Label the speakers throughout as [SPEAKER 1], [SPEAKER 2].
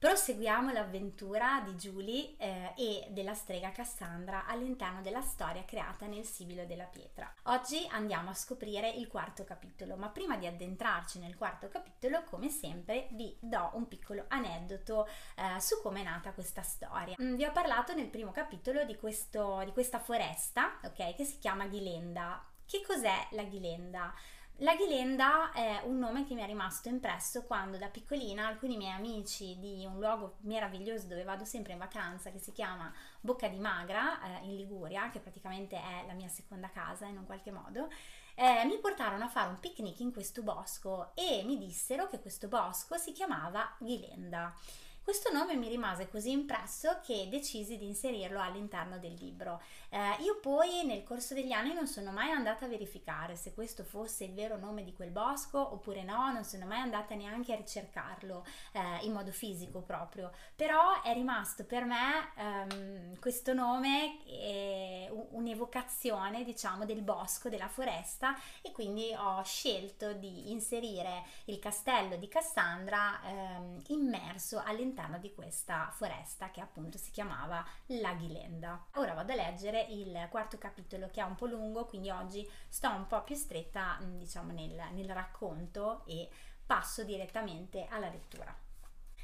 [SPEAKER 1] Proseguiamo l'avventura di Julie eh, e della strega Cassandra all'interno della storia creata nel Sibilo della Pietra. Oggi andiamo a scoprire il quarto capitolo, ma prima di addentrarci nel quarto capitolo, come sempre, vi do un piccolo aneddoto eh, su come è nata questa storia. Mm, vi ho parlato nel primo capitolo di, questo, di questa foresta, ok, che si chiama Ghilenda. Che cos'è la Ghilenda? La Ghilenda è un nome che mi è rimasto impresso quando da piccolina alcuni miei amici di un luogo meraviglioso dove vado sempre in vacanza che si chiama Bocca di Magra eh, in Liguria, che praticamente è la mia seconda casa in un qualche modo, eh, mi portarono a fare un picnic in questo bosco e mi dissero che questo bosco si chiamava Ghilenda. Questo nome mi rimase così impresso che decisi di inserirlo all'interno del libro. Eh, io poi nel corso degli anni non sono mai andata a verificare se questo fosse il vero nome di quel bosco oppure no, non sono mai andata neanche a ricercarlo eh, in modo fisico proprio, però è rimasto per me ehm, questo nome eh, un'evocazione diciamo del bosco, della foresta e quindi ho scelto di inserire il castello di Cassandra ehm, immerso all'interno all'interno di questa foresta che appunto si chiamava La Ghilenda. Ora vado a leggere il quarto capitolo che è un po' lungo, quindi oggi sto un po' più stretta mm, diciamo nel, nel racconto e passo direttamente alla lettura.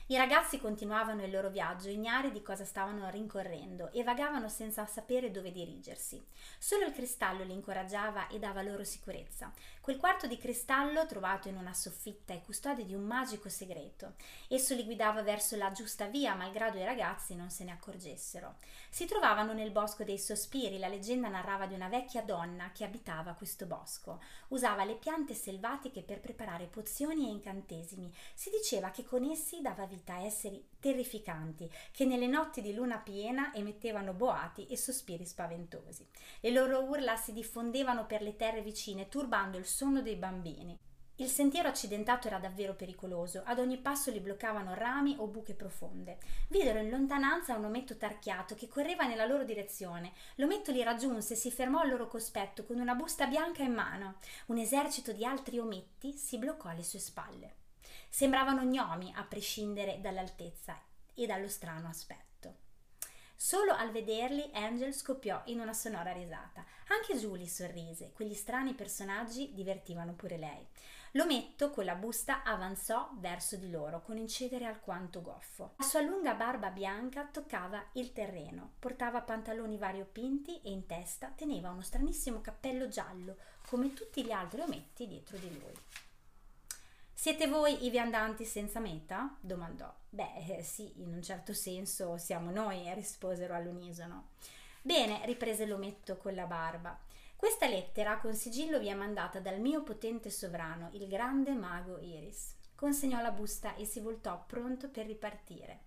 [SPEAKER 1] I ragazzi continuavano il loro viaggio, ignari di cosa stavano rincorrendo, e vagavano senza sapere dove dirigersi. Solo il cristallo li incoraggiava e dava loro sicurezza. Quel quarto di cristallo, trovato in una soffitta, è custode di un magico segreto. Esso li guidava verso la giusta via, malgrado i ragazzi non se ne accorgessero. Si trovavano nel bosco dei sospiri. La leggenda narrava di una vecchia donna che abitava questo bosco. Usava le piante selvatiche per preparare pozioni e incantesimi. Si diceva che con essi dava vita vita esseri terrificanti che nelle notti di luna piena emettevano boati e sospiri spaventosi. Le loro urla si diffondevano per le terre vicine, turbando il sonno dei bambini. Il sentiero accidentato era davvero pericoloso, ad ogni passo li bloccavano rami o buche profonde. Videro in lontananza un ometto tarchiato che correva nella loro direzione. L'ometto li raggiunse e si fermò al loro cospetto con una busta bianca in mano. Un esercito di altri ometti si bloccò alle sue spalle. Sembravano gnomi a prescindere dall'altezza e dallo strano aspetto. Solo al vederli Angel scoppiò in una sonora risata. Anche Julie sorrise, quegli strani personaggi divertivano pure lei. L'ometto con la busta avanzò verso di loro con incedere alquanto goffo. La sua lunga barba bianca toccava il terreno, portava pantaloni variopinti e in testa teneva uno stranissimo cappello giallo, come tutti gli altri ometti dietro di lui. Siete voi i viandanti senza meta? domandò. Beh, eh, sì, in un certo senso siamo noi, risposero all'unisono. Bene, riprese l'ometto con la barba. Questa lettera con sigillo vi è mandata dal mio potente sovrano, il grande mago Iris. Consegnò la busta e si voltò pronto per ripartire.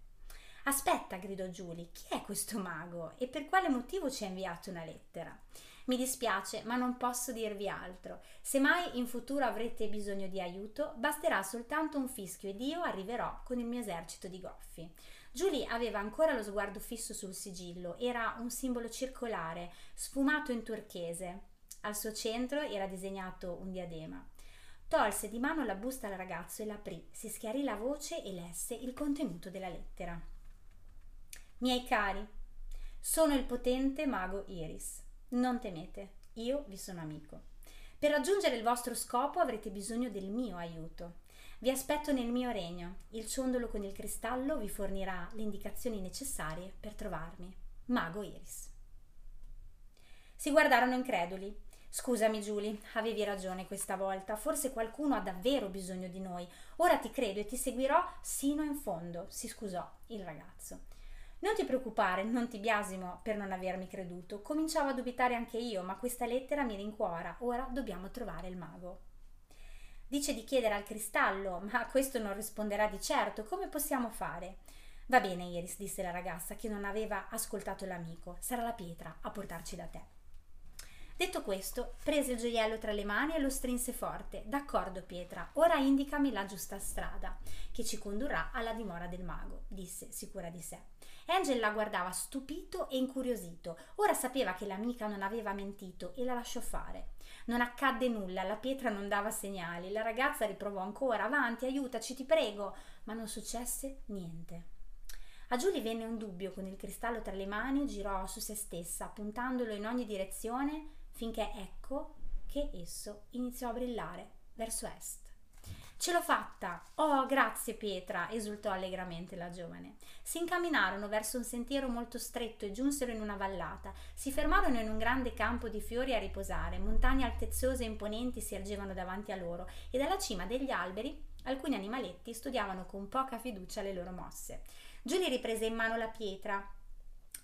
[SPEAKER 1] Aspetta, gridò Julie, chi è questo mago e per quale motivo ci ha inviato una lettera? Mi dispiace, ma non posso dirvi altro. Se mai in futuro avrete bisogno di aiuto, basterà soltanto un fischio ed io arriverò con il mio esercito di goffi. Julie aveva ancora lo sguardo fisso sul sigillo, era un simbolo circolare, sfumato in turchese. Al suo centro era disegnato un diadema. Tolse di mano la busta al ragazzo e l'aprì, si schiarì la voce e lesse il contenuto della lettera. Miei cari, sono il potente mago Iris. Non temete, io vi sono amico. Per raggiungere il vostro scopo avrete bisogno del mio aiuto. Vi aspetto nel mio regno. Il ciondolo con il cristallo vi fornirà le indicazioni necessarie per trovarmi. Mago Iris. Si guardarono increduli. Scusami, Julie, avevi ragione questa volta. Forse qualcuno ha davvero bisogno di noi. Ora ti credo e ti seguirò sino in fondo, si scusò il ragazzo. Non ti preoccupare, non ti biasimo per non avermi creduto. Cominciavo a dubitare anche io, ma questa lettera mi rincuora. Ora dobbiamo trovare il mago. Dice di chiedere al cristallo, ma questo non risponderà di certo. Come possiamo fare? Va bene, Iris, disse la ragazza che non aveva ascoltato l'amico. Sarà la pietra a portarci da te. Detto questo, prese il gioiello tra le mani e lo strinse forte. D'accordo, Pietra, ora indicami la giusta strada, che ci condurrà alla dimora del mago, disse, sicura di sé. Angel la guardava stupito e incuriosito. Ora sapeva che l'amica non aveva mentito e la lasciò fare. Non accadde nulla, la pietra non dava segnali. La ragazza riprovò ancora: Avanti, aiutaci, ti prego. Ma non successe niente. A Giulia venne un dubbio con il cristallo tra le mani, girò su se stessa, puntandolo in ogni direzione, finché ecco che esso iniziò a brillare verso est. Ce l'ho fatta! Oh, grazie Pietra! esultò allegramente la giovane. Si incamminarono verso un sentiero molto stretto e giunsero in una vallata. Si fermarono in un grande campo di fiori a riposare. Montagne altezzose e imponenti si ergevano davanti a loro e dalla cima degli alberi alcuni animaletti studiavano con poca fiducia le loro mosse. Giulia riprese in mano la pietra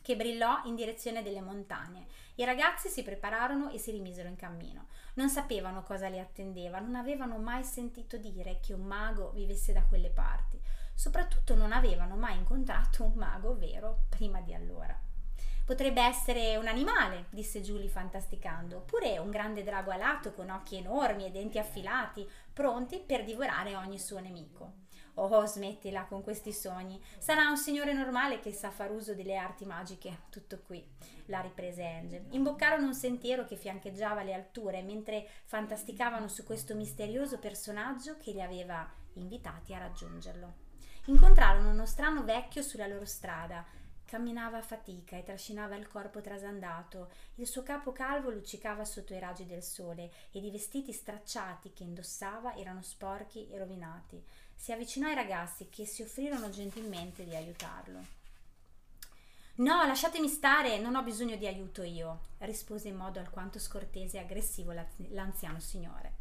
[SPEAKER 1] che brillò in direzione delle montagne. I ragazzi si prepararono e si rimisero in cammino. Non sapevano cosa li attendeva, non avevano mai sentito dire che un mago vivesse da quelle parti. Soprattutto non avevano mai incontrato un mago vero prima di allora. Potrebbe essere un animale, disse Julie fantasticando, oppure un grande drago alato con occhi enormi e denti affilati, pronti per divorare ogni suo nemico. Oh, smettila con questi sogni. Sarà un signore normale che sa far uso delle arti magiche. Tutto qui, la riprese Angel. Imboccarono un sentiero che fiancheggiava le alture mentre fantasticavano su questo misterioso personaggio che li aveva invitati a raggiungerlo. Incontrarono uno strano vecchio sulla loro strada. Camminava a fatica e trascinava il corpo trasandato. Il suo capo calvo luccicava sotto i raggi del sole ed i vestiti stracciati che indossava erano sporchi e rovinati si avvicinò ai ragazzi che si offrirono gentilmente di aiutarlo. No, lasciatemi stare, non ho bisogno di aiuto io, rispose in modo alquanto scortese e aggressivo l'anziano signore.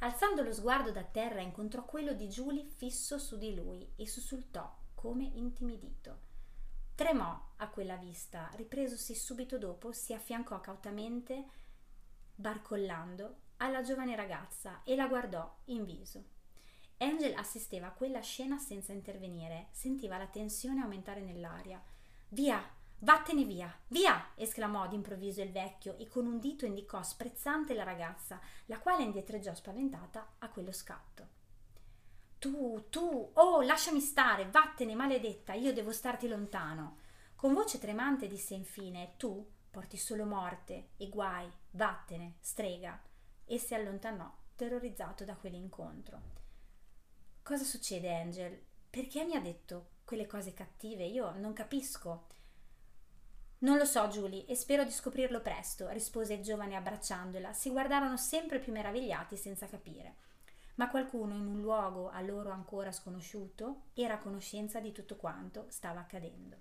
[SPEAKER 1] Alzando lo sguardo da terra incontrò quello di Giulie fisso su di lui e sussultò come intimidito. Tremò a quella vista, ripresosi subito dopo, si affiancò cautamente, barcollando, alla giovane ragazza e la guardò in viso. Angel assisteva a quella scena senza intervenire, sentiva la tensione aumentare nell'aria. Via, vattene via, via! esclamò d'improvviso il vecchio e con un dito indicò sprezzante la ragazza, la quale indietreggiò spaventata a quello scatto. Tu, tu, oh, lasciami stare, vattene, maledetta, io devo starti lontano. Con voce tremante disse infine: Tu porti solo morte e guai, vattene, strega. E si allontanò, terrorizzato da quell'incontro. Cosa succede, Angel? Perché mi ha detto quelle cose cattive? Io non capisco. Non lo so, Julie, e spero di scoprirlo presto, rispose il giovane abbracciandola. Si guardarono sempre più meravigliati senza capire. Ma qualcuno in un luogo a loro ancora sconosciuto era a conoscenza di tutto quanto stava accadendo.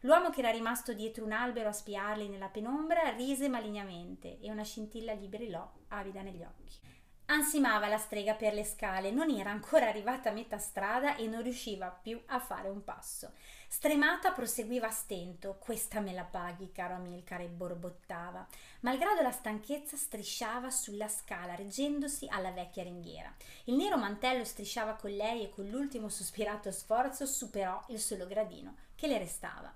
[SPEAKER 1] L'uomo che era rimasto dietro un albero a spiarli nella penombra rise malignamente e una scintilla gli brillò avida negli occhi. Ansimava la strega per le scale, non era ancora arrivata a metà strada e non riusciva più a fare un passo. Stremata proseguiva a stento. Questa me la paghi, caro Amilcare, borbottava. Malgrado la stanchezza strisciava sulla scala, reggendosi alla vecchia ringhiera. Il nero mantello strisciava con lei e con l'ultimo sospirato sforzo superò il solo gradino che le restava.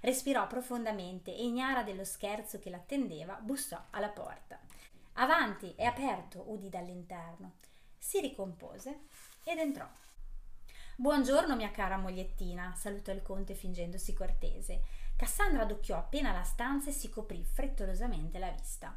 [SPEAKER 1] Respirò profondamente e ignara dello scherzo che l'attendeva, bussò alla porta. Avanti, è aperto, udì dall'interno. Si ricompose ed entrò. Buongiorno, mia cara mogliettina, salutò il conte fingendosi cortese. Cassandra adocchiò appena la stanza e si coprì frettolosamente la vista.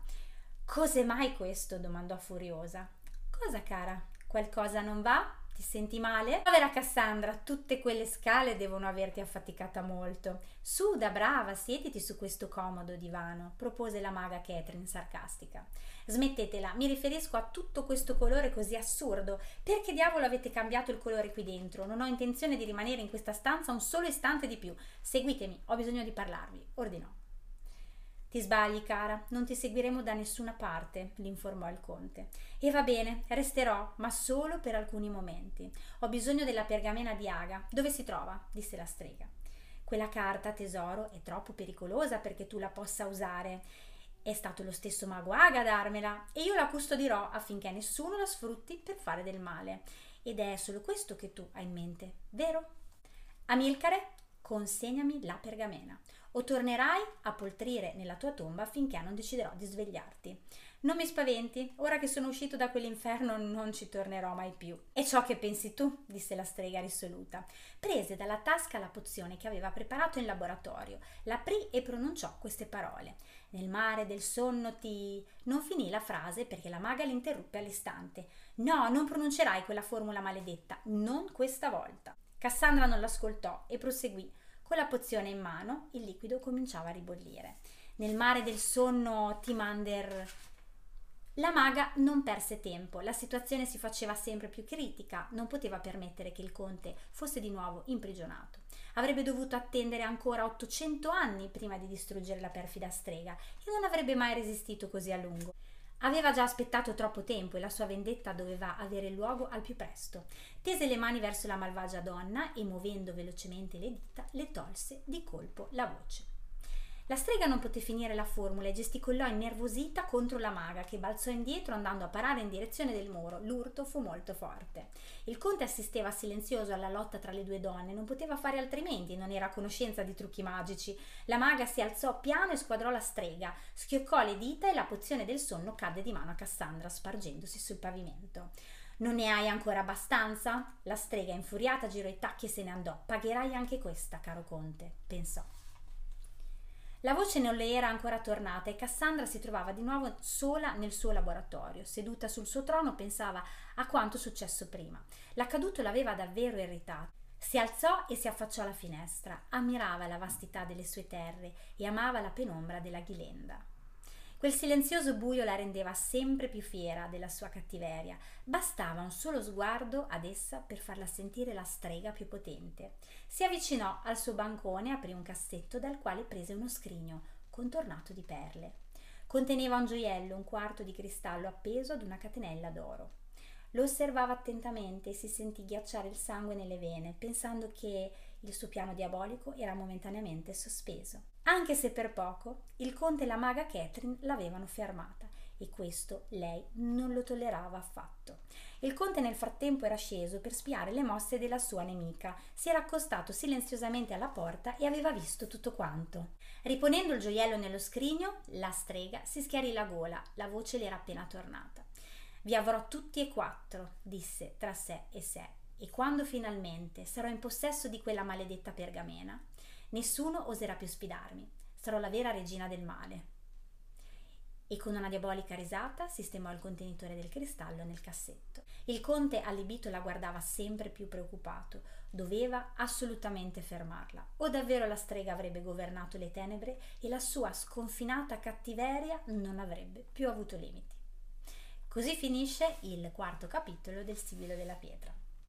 [SPEAKER 1] Cos'è mai questo? domandò furiosa. Cosa, cara? Qualcosa non va? Ti senti male? Povera Cassandra, tutte quelle scale devono averti affaticata molto. Su, da brava, siediti su questo comodo divano, propose la maga Catherine sarcastica. Smettetela, mi riferisco a tutto questo colore così assurdo. Perché diavolo avete cambiato il colore qui dentro? Non ho intenzione di rimanere in questa stanza un solo istante di più. Seguitemi, ho bisogno di parlarvi, ordinò. Ti sbagli, cara, non ti seguiremo da nessuna parte, l'informò il conte. E va bene, resterò, ma solo per alcuni momenti. Ho bisogno della pergamena di Aga. Dove si trova? disse la strega. Quella carta, tesoro, è troppo pericolosa perché tu la possa usare. È stato lo stesso mago Aga a darmela e io la custodirò affinché nessuno la sfrutti per fare del male. Ed è solo questo che tu hai in mente, vero? Amilcare, consegnami la pergamena o tornerai a poltrire nella tua tomba finché non deciderò di svegliarti. Non mi spaventi, ora che sono uscito da quell'inferno non ci tornerò mai più. È ciò che pensi tu, disse la strega risoluta. Prese dalla tasca la pozione che aveva preparato in laboratorio, l'aprì e pronunciò queste parole. Nel mare del sonno ti. Non finì la frase perché la maga l'interruppe all'istante. No, non pronuncerai quella formula maledetta, non questa volta. Cassandra non l'ascoltò e proseguì Con la pozione in mano, il liquido cominciava a ribollire. Nel mare del sonno, Timander la maga non perse tempo, la situazione si faceva sempre più critica, non poteva permettere che il conte fosse di nuovo imprigionato. Avrebbe dovuto attendere ancora 800 anni prima di distruggere la perfida strega e non avrebbe mai resistito così a lungo. Aveva già aspettato troppo tempo e la sua vendetta doveva avere luogo al più presto. Tese le mani verso la malvagia donna e, muovendo velocemente le dita, le tolse di colpo la voce. La strega non poté finire la formula e gesticolò innervosita contro la maga che balzò indietro andando a parare in direzione del muro. L'urto fu molto forte. Il conte assisteva silenzioso alla lotta tra le due donne, non poteva fare altrimenti, non era a conoscenza di trucchi magici. La maga si alzò piano e squadrò la strega, schioccò le dita e la pozione del sonno cadde di mano a Cassandra, spargendosi sul pavimento. Non ne hai ancora abbastanza? La strega, infuriata, girò i tacchi e se ne andò. Pagherai anche questa, caro conte, pensò. La voce non le era ancora tornata e Cassandra si trovava di nuovo sola nel suo laboratorio. Seduta sul suo trono pensava a quanto successo prima. L'accaduto l'aveva davvero irritata. Si alzò e si affacciò alla finestra, ammirava la vastità delle sue terre e amava la penombra della Ghilenda. Quel silenzioso buio la rendeva sempre più fiera della sua cattiveria. Bastava un solo sguardo ad essa per farla sentire la strega più potente. Si avvicinò al suo bancone, aprì un cassetto dal quale prese uno scrigno contornato di perle. Conteneva un gioiello, un quarto di cristallo appeso ad una catenella d'oro. Lo osservava attentamente e si sentì ghiacciare il sangue nelle vene, pensando che il suo piano diabolico era momentaneamente sospeso. Anche se per poco, il conte e la maga Catherine l'avevano fermata e questo lei non lo tollerava affatto. Il conte nel frattempo era sceso per spiare le mosse della sua nemica, si era accostato silenziosamente alla porta e aveva visto tutto quanto. Riponendo il gioiello nello scrigno, la strega si schiarì la gola, la voce le era appena tornata. Vi avrò tutti e quattro, disse tra sé e sé, e quando finalmente sarò in possesso di quella maledetta pergamena, Nessuno oserà più sfidarmi. Sarò la vera regina del male. E con una diabolica risata sistemò il contenitore del cristallo nel cassetto. Il conte allibito la guardava sempre più preoccupato. Doveva assolutamente fermarla. O davvero la strega avrebbe governato le tenebre e la sua sconfinata cattiveria non avrebbe più avuto limiti. Così finisce il quarto capitolo del Sibilo della Pietra.